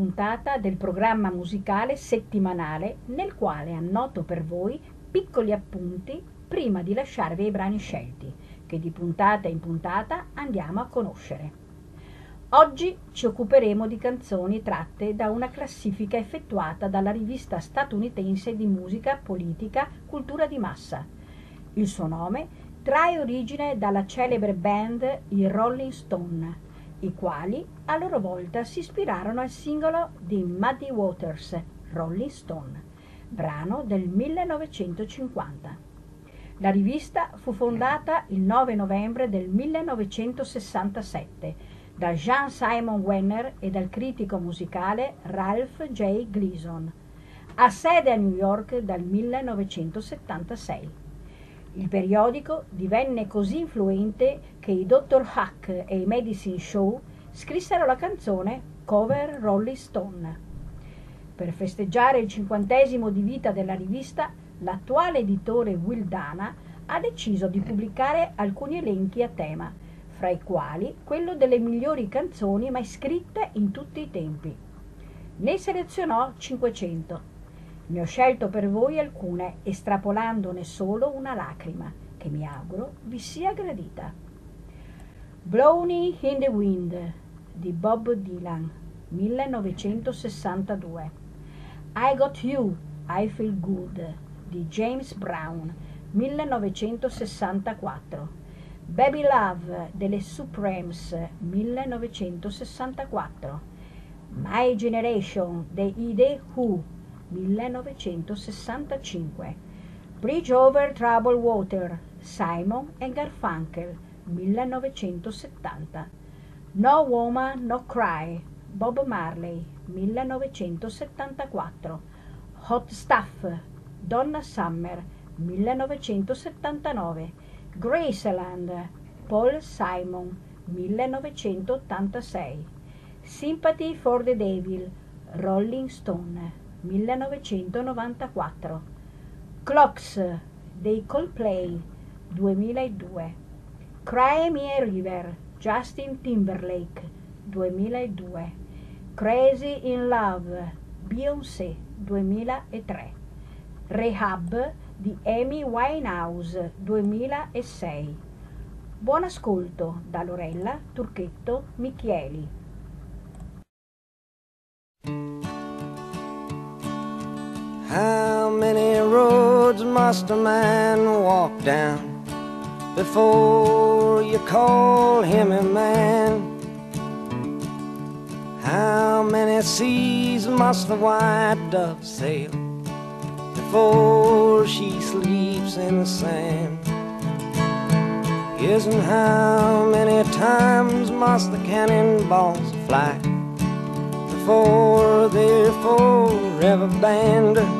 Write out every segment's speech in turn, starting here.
puntata del programma musicale settimanale nel quale annoto per voi piccoli appunti prima di lasciarvi i brani scelti, che di puntata in puntata andiamo a conoscere. Oggi ci occuperemo di canzoni tratte da una classifica effettuata dalla rivista statunitense di musica, politica, cultura di massa. Il suo nome trae origine dalla celebre band i Rolling Stone, i quali a loro volta si ispirarono al singolo di Muddy Waters, Rolling Stone, brano del 1950. La rivista fu fondata il 9 novembre del 1967 da Jean Simon Wenner e dal critico musicale Ralph J. Gleason. Ha sede a New York dal 1976. Il periodico divenne così influente che i Dr. Huck e i Medicine Show scrissero la canzone Cover Rolling Stone. Per festeggiare il cinquantesimo di vita della rivista, l'attuale editore Will Dana ha deciso di pubblicare alcuni elenchi a tema, fra i quali quello delle migliori canzoni mai scritte in tutti i tempi. Ne selezionò 500 ne ho scelto per voi alcune, estrapolandone solo una lacrima, che mi auguro vi sia gradita. Blowing in the Wind di Bob Dylan, 1962. I Got You, I Feel Good di James Brown, 1964. Baby Love delle Supremes, 1964. My Generation dei The Who, 1965. Bridge Over Troubled Water, Simon e Garfunkel, 1970. No Woman No Cry, Bob Marley, 1974. Hot Stuff, Donna Summer, 1979. Graceland, Paul Simon, 1986. Sympathy for the Devil, Rolling Stone, 1994. Clocks dei Coldplay 2002. Cry Me a River Justin Timberlake 2002. Crazy in Love Beyoncé 2003. Rehab di Amy Winehouse 2006. Buon ascolto da Lorella Turchetto Michieli. How many roads must a man walk down before you call him a man? How many seas must the white dove sail before she sleeps in the sand? Yes, and how many times must the cannonballs fly before they're forever banned?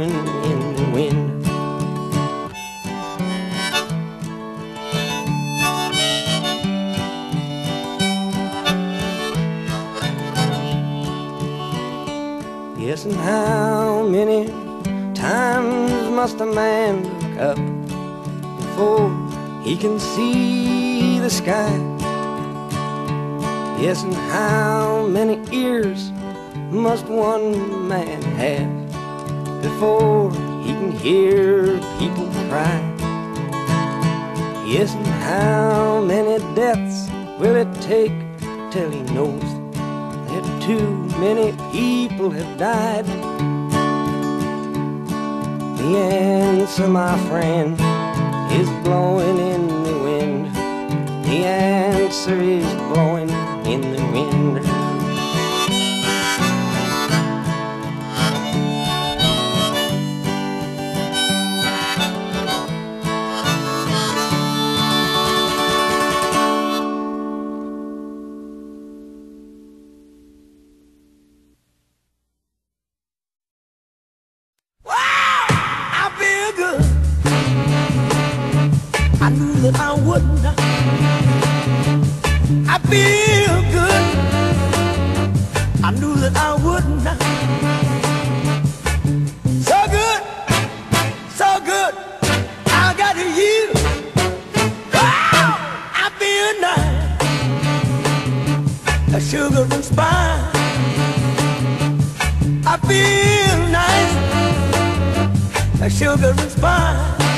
Yes, and how many times must a man look up before he can see the sky? Yes, and how many ears must one man have before he can hear people cry? Yes, and how many deaths will it take till he knows too many people have died? The answer, my friend, is blowing in the wind. The answer is blowing in the wind. I feel nice, a sugar is fine.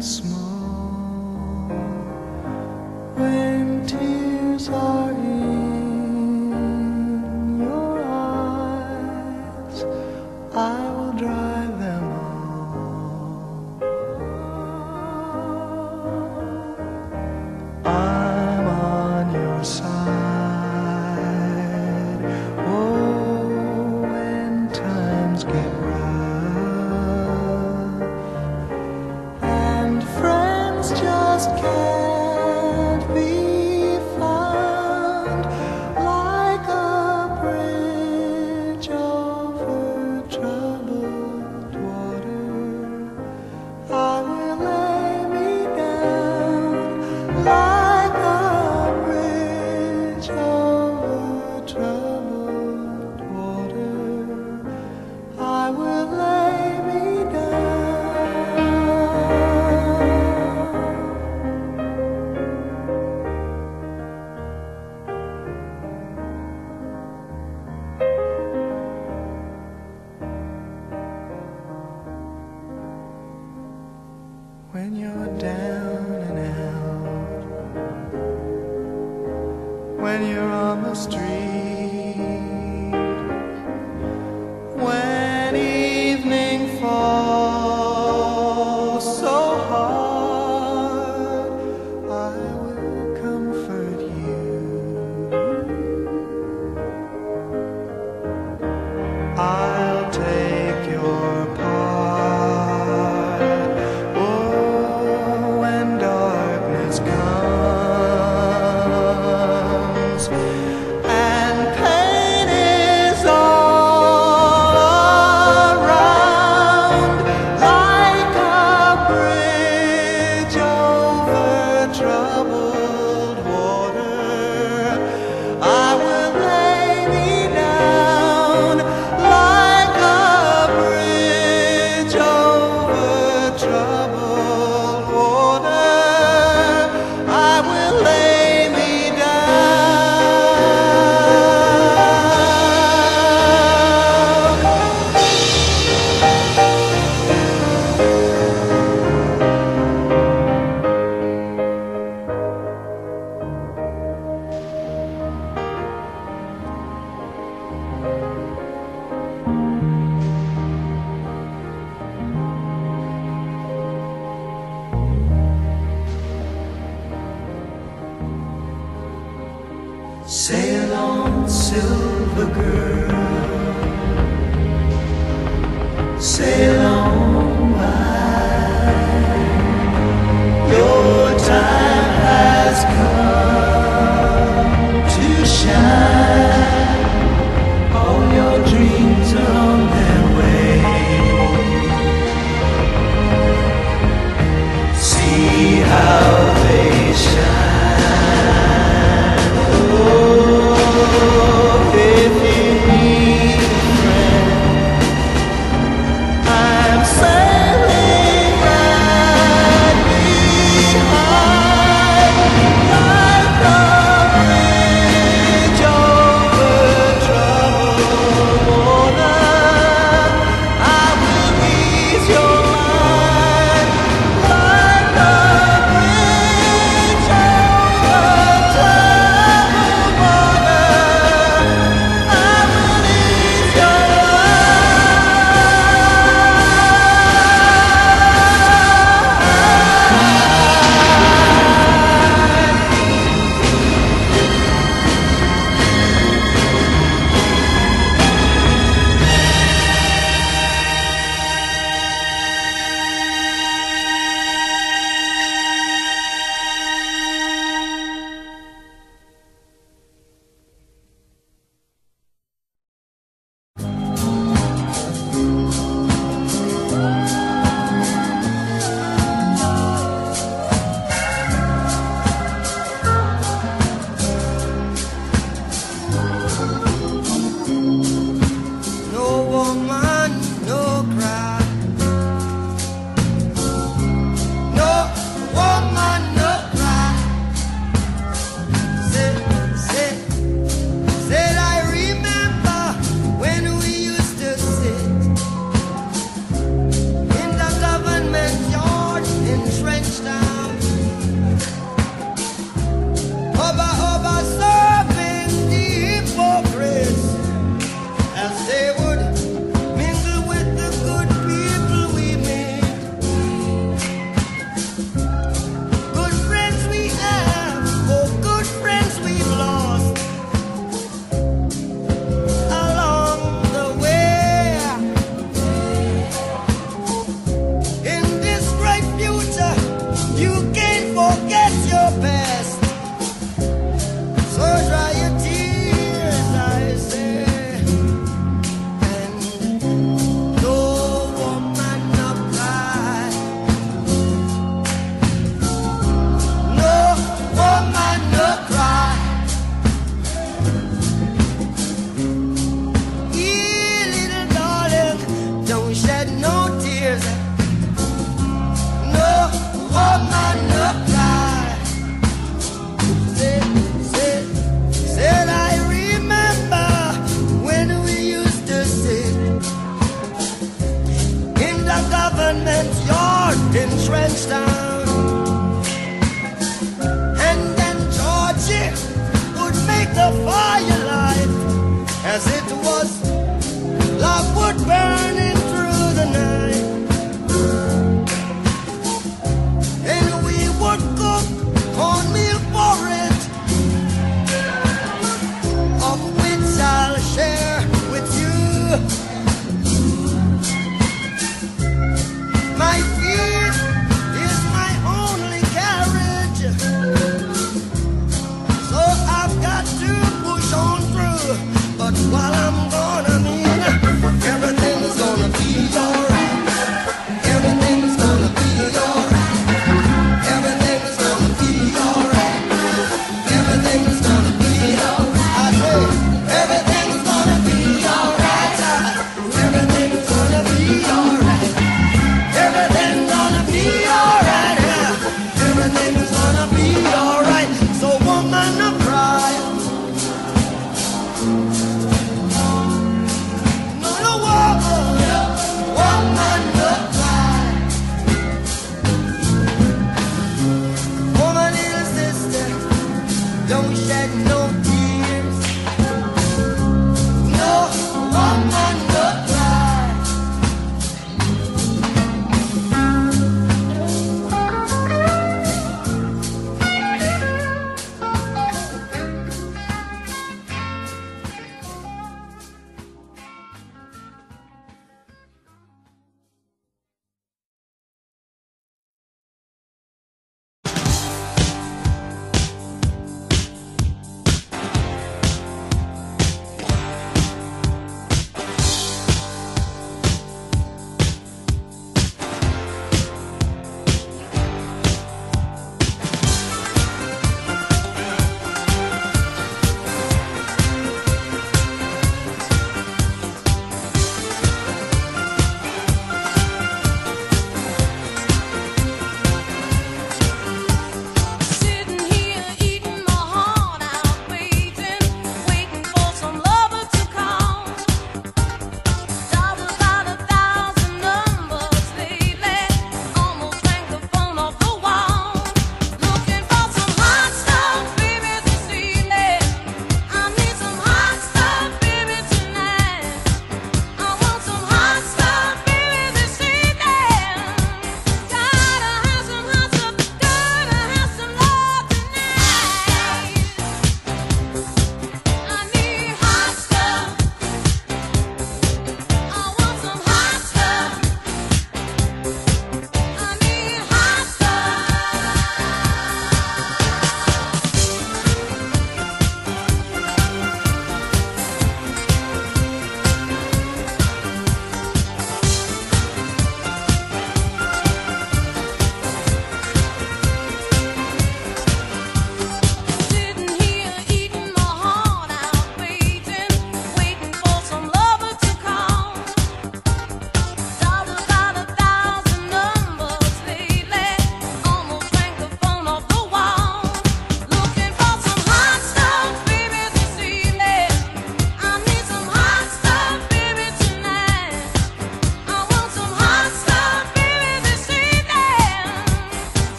Tears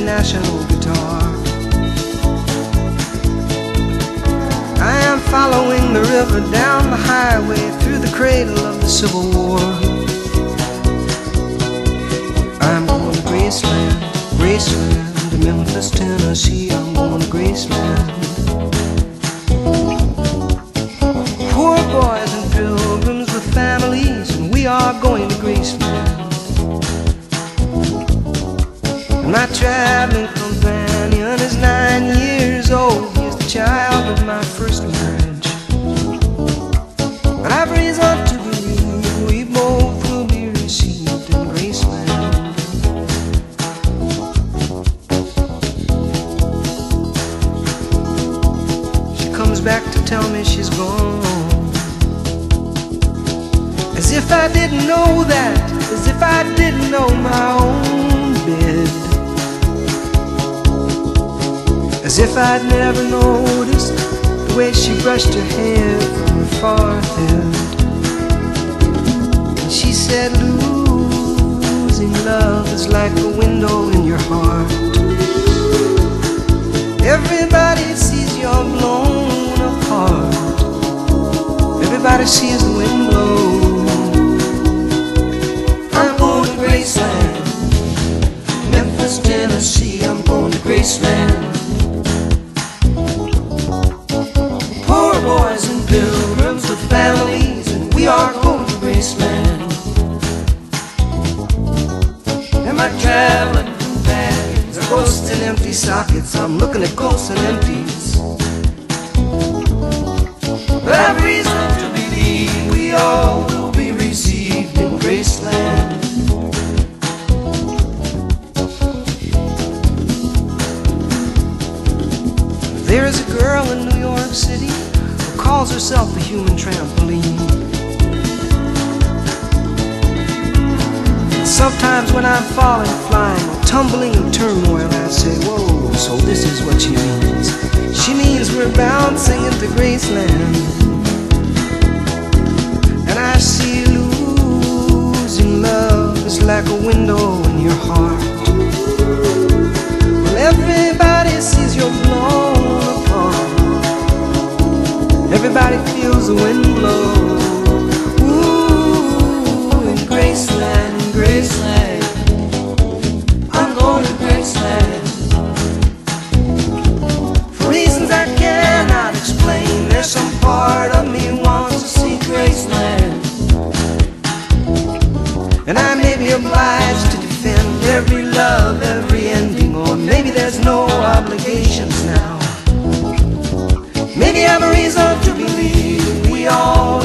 national guitar. I am following the river down the highway through the cradle of the Civil War. I'm going to Graceland, Graceland, to Memphis, Tennessee. I'm going to Graceland. Poor boys and pilgrims with families, and we are going to Graceland. My traveling companion is nine years old. He's the child of my first marriage. But I've reason to believe we both will be received in Graceland. She comes back to tell me she's gone. As if I didn't know that, as if I didn't know my own if I'd never noticed the way she brushed her hair from her forehead. And she said, Losing love is like a window in your heart. Everybody sees you're blown apart. Everybody sees the wind blow. I'm going to Graceland, Memphis, Tennessee. I'm going to Graceland. My traveling companions are ghosts and empty sockets. I'm looking at ghosts and empties. I've reason to believe we all will be received in Graceland. There is a girl in New York City who calls herself a human trampoline. Sometimes when I'm falling, flying, or tumbling in turmoil, I say, Whoa, so this is what she means. She means we're bouncing into Graceland. And I see losing love is like a window in your heart. Well, everybody sees you're blown apart. Everybody feels the wind blow. Ooh, in Graceland, Graceland. I'm going to Graceland. For reasons I cannot explain, there's some part of me wants to see Graceland. And I may be obliged to defend every love, every ending, or maybe there's no obligations now. Maybe I'm a reason to believe we all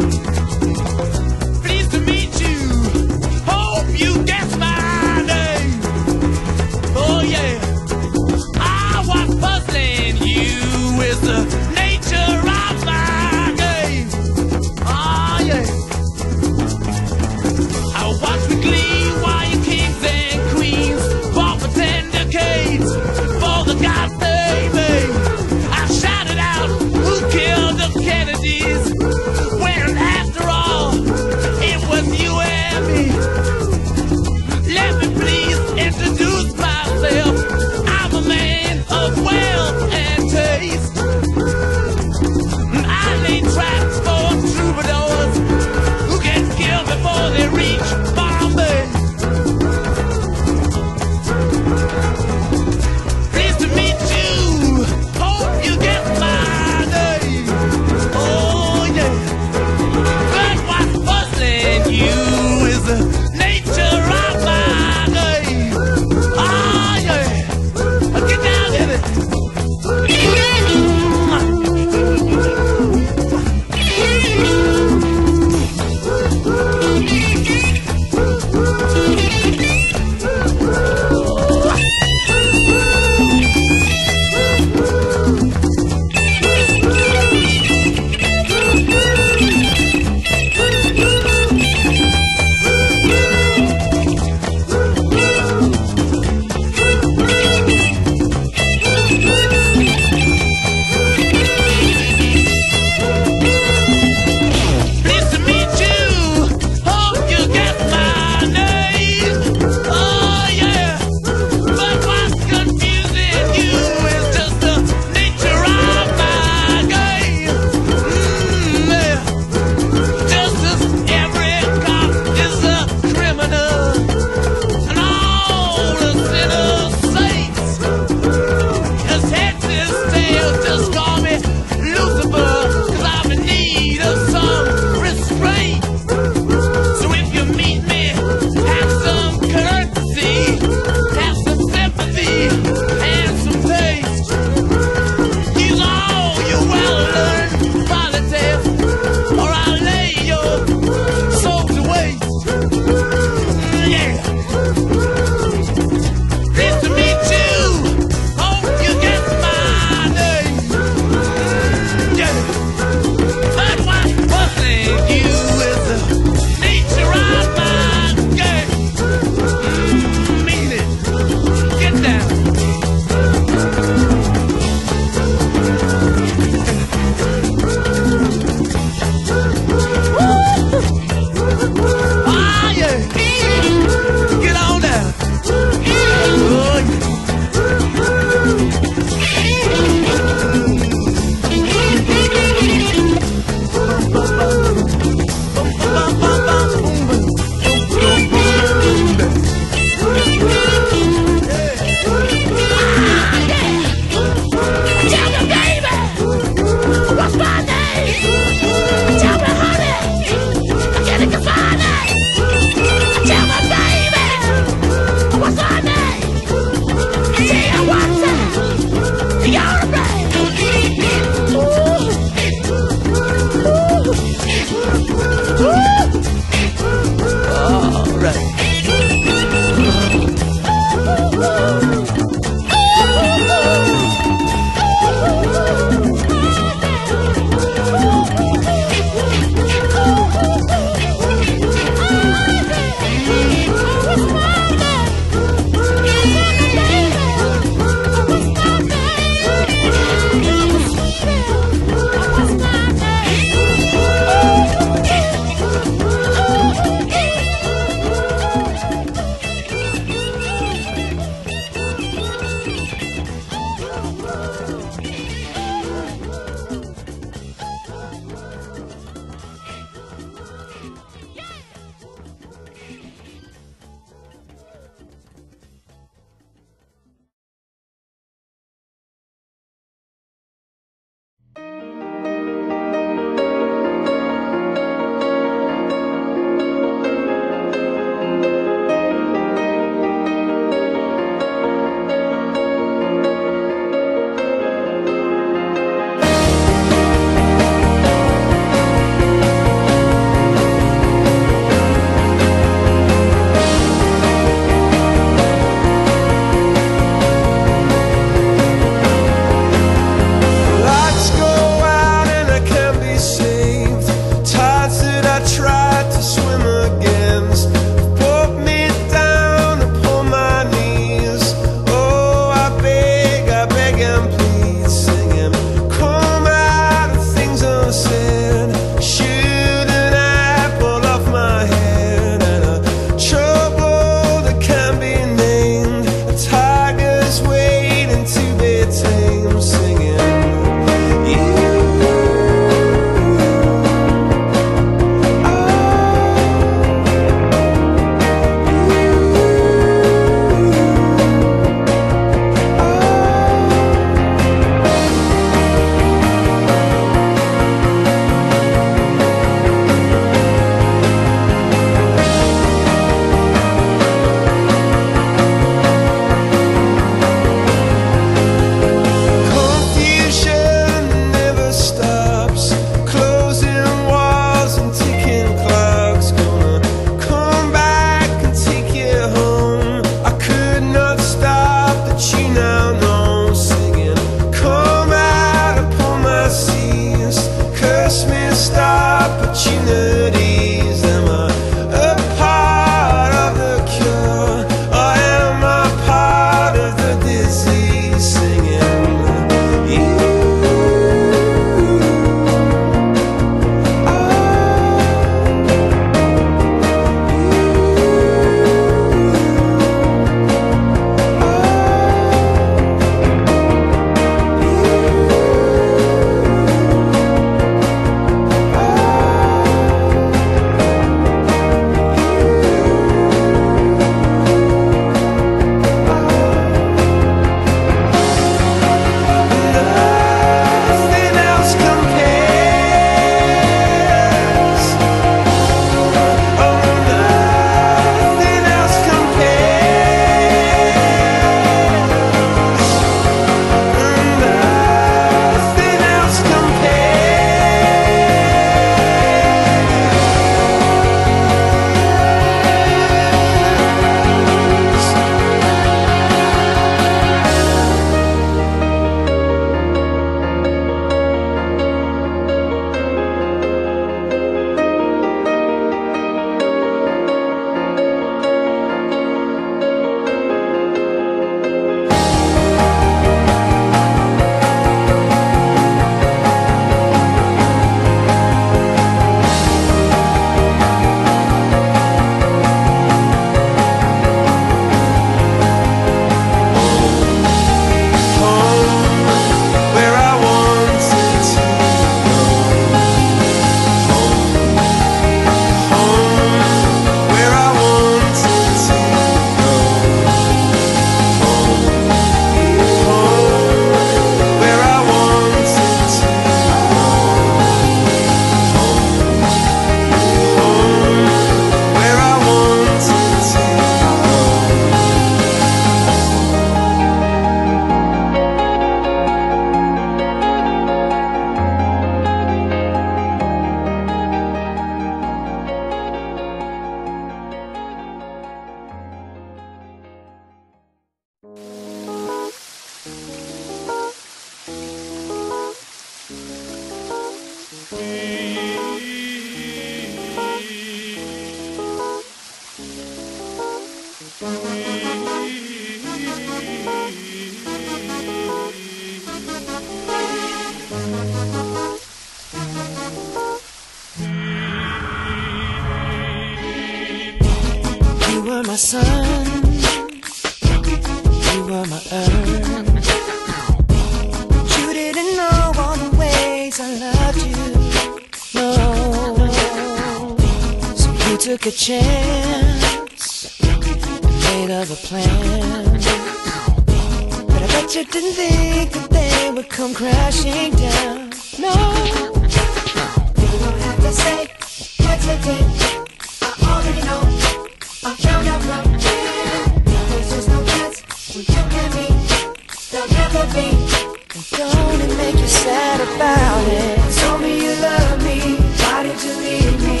Don't it make you sad about it? Told me you love me. Why did you leave me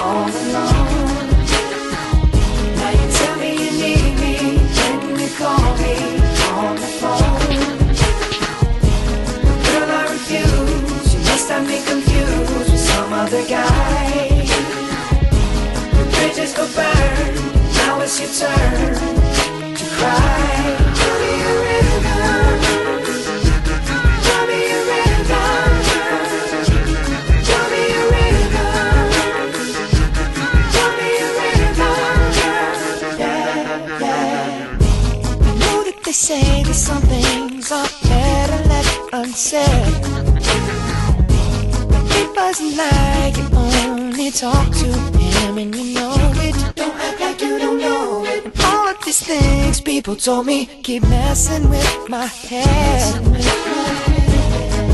all alone? Now you tell me you need me when you call me on the phone. Girl, I refuse. You must have me confused with some other guy. Bridges. Now it's your turn to cry. But it wasn't like you only talk to him and you know it. Don't act like you don't know it. And all of these things people told me keep messing with my head.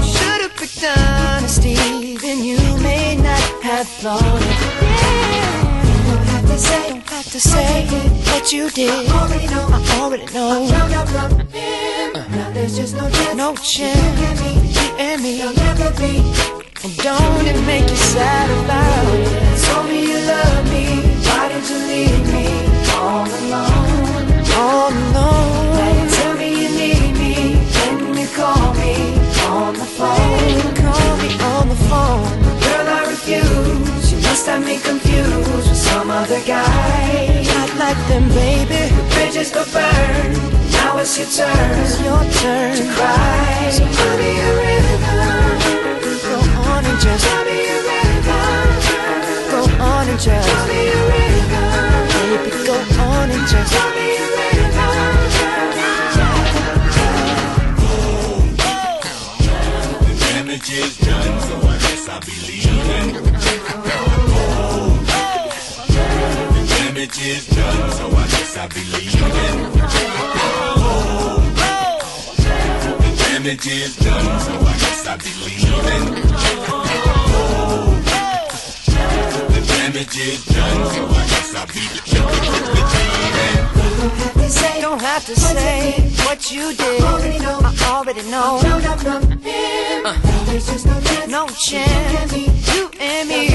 Should've picked honesty, then you may not have thought it. Yeah. Don't have to say, don't have to say what you did. I already know. I already know. I found out from him. Now there's just no chance. No chance. You and me. There'll never be. And don't it make you sad about it? Told me you love me. Why did you leave me all alone? All alone. Now you tell me you need me. When you call me on the phone. Call me on the phone. Girl, I refuse. Must have me confused with some other guy. Not like them, baby. The bridges go burn. Now it's your turn. It's your turn to cry. I guess I'll be leaving. Damage is done, so I guess I'll be leaving. The damage is done, so I guess leaving. Don't have to say what you did. I already know. I already know. Uh, no chance. You and me.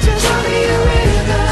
Just be a rhythm.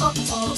oh, oh.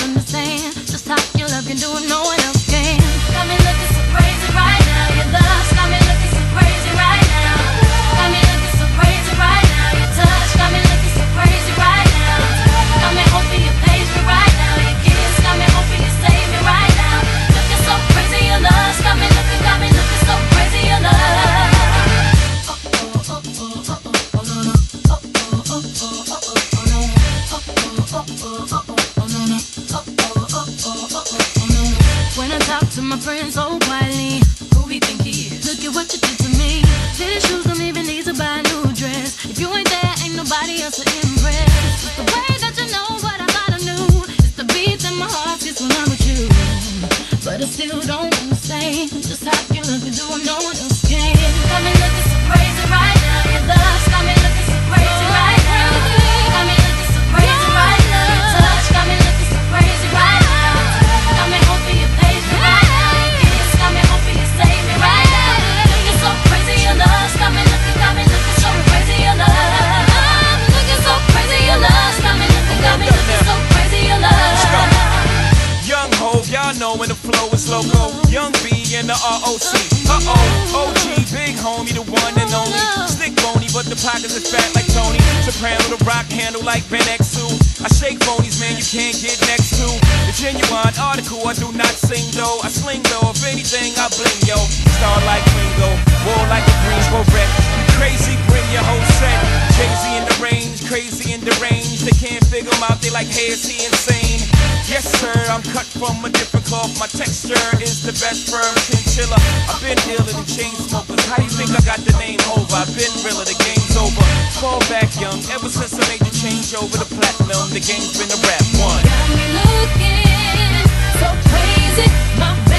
the ROC. Uh oh, OG, big homie, the one and only. Slick bony, but the pockets are fat like Tony. Soprano, the rock handle like Ben X2. I shake bonies, man, you can't get next to. The genuine article, I do not sing though. I sling though, if anything, I bling yo. Star like Ringo, war like a Greensboro wreck crazy, bring your whole set. Crazy in the range, crazy in the range. They can't figure him out, they like, hey, is he insane? Yes, sir, I'm cut from a different cloth. My texture is the best firm chinchilla. I've been dealing in chain smokers. How do you think I got the name over? I've been realer, the game's over. Fall back young, ever since I made the change over the platinum, the game's been a rap one. Got me looking so crazy, my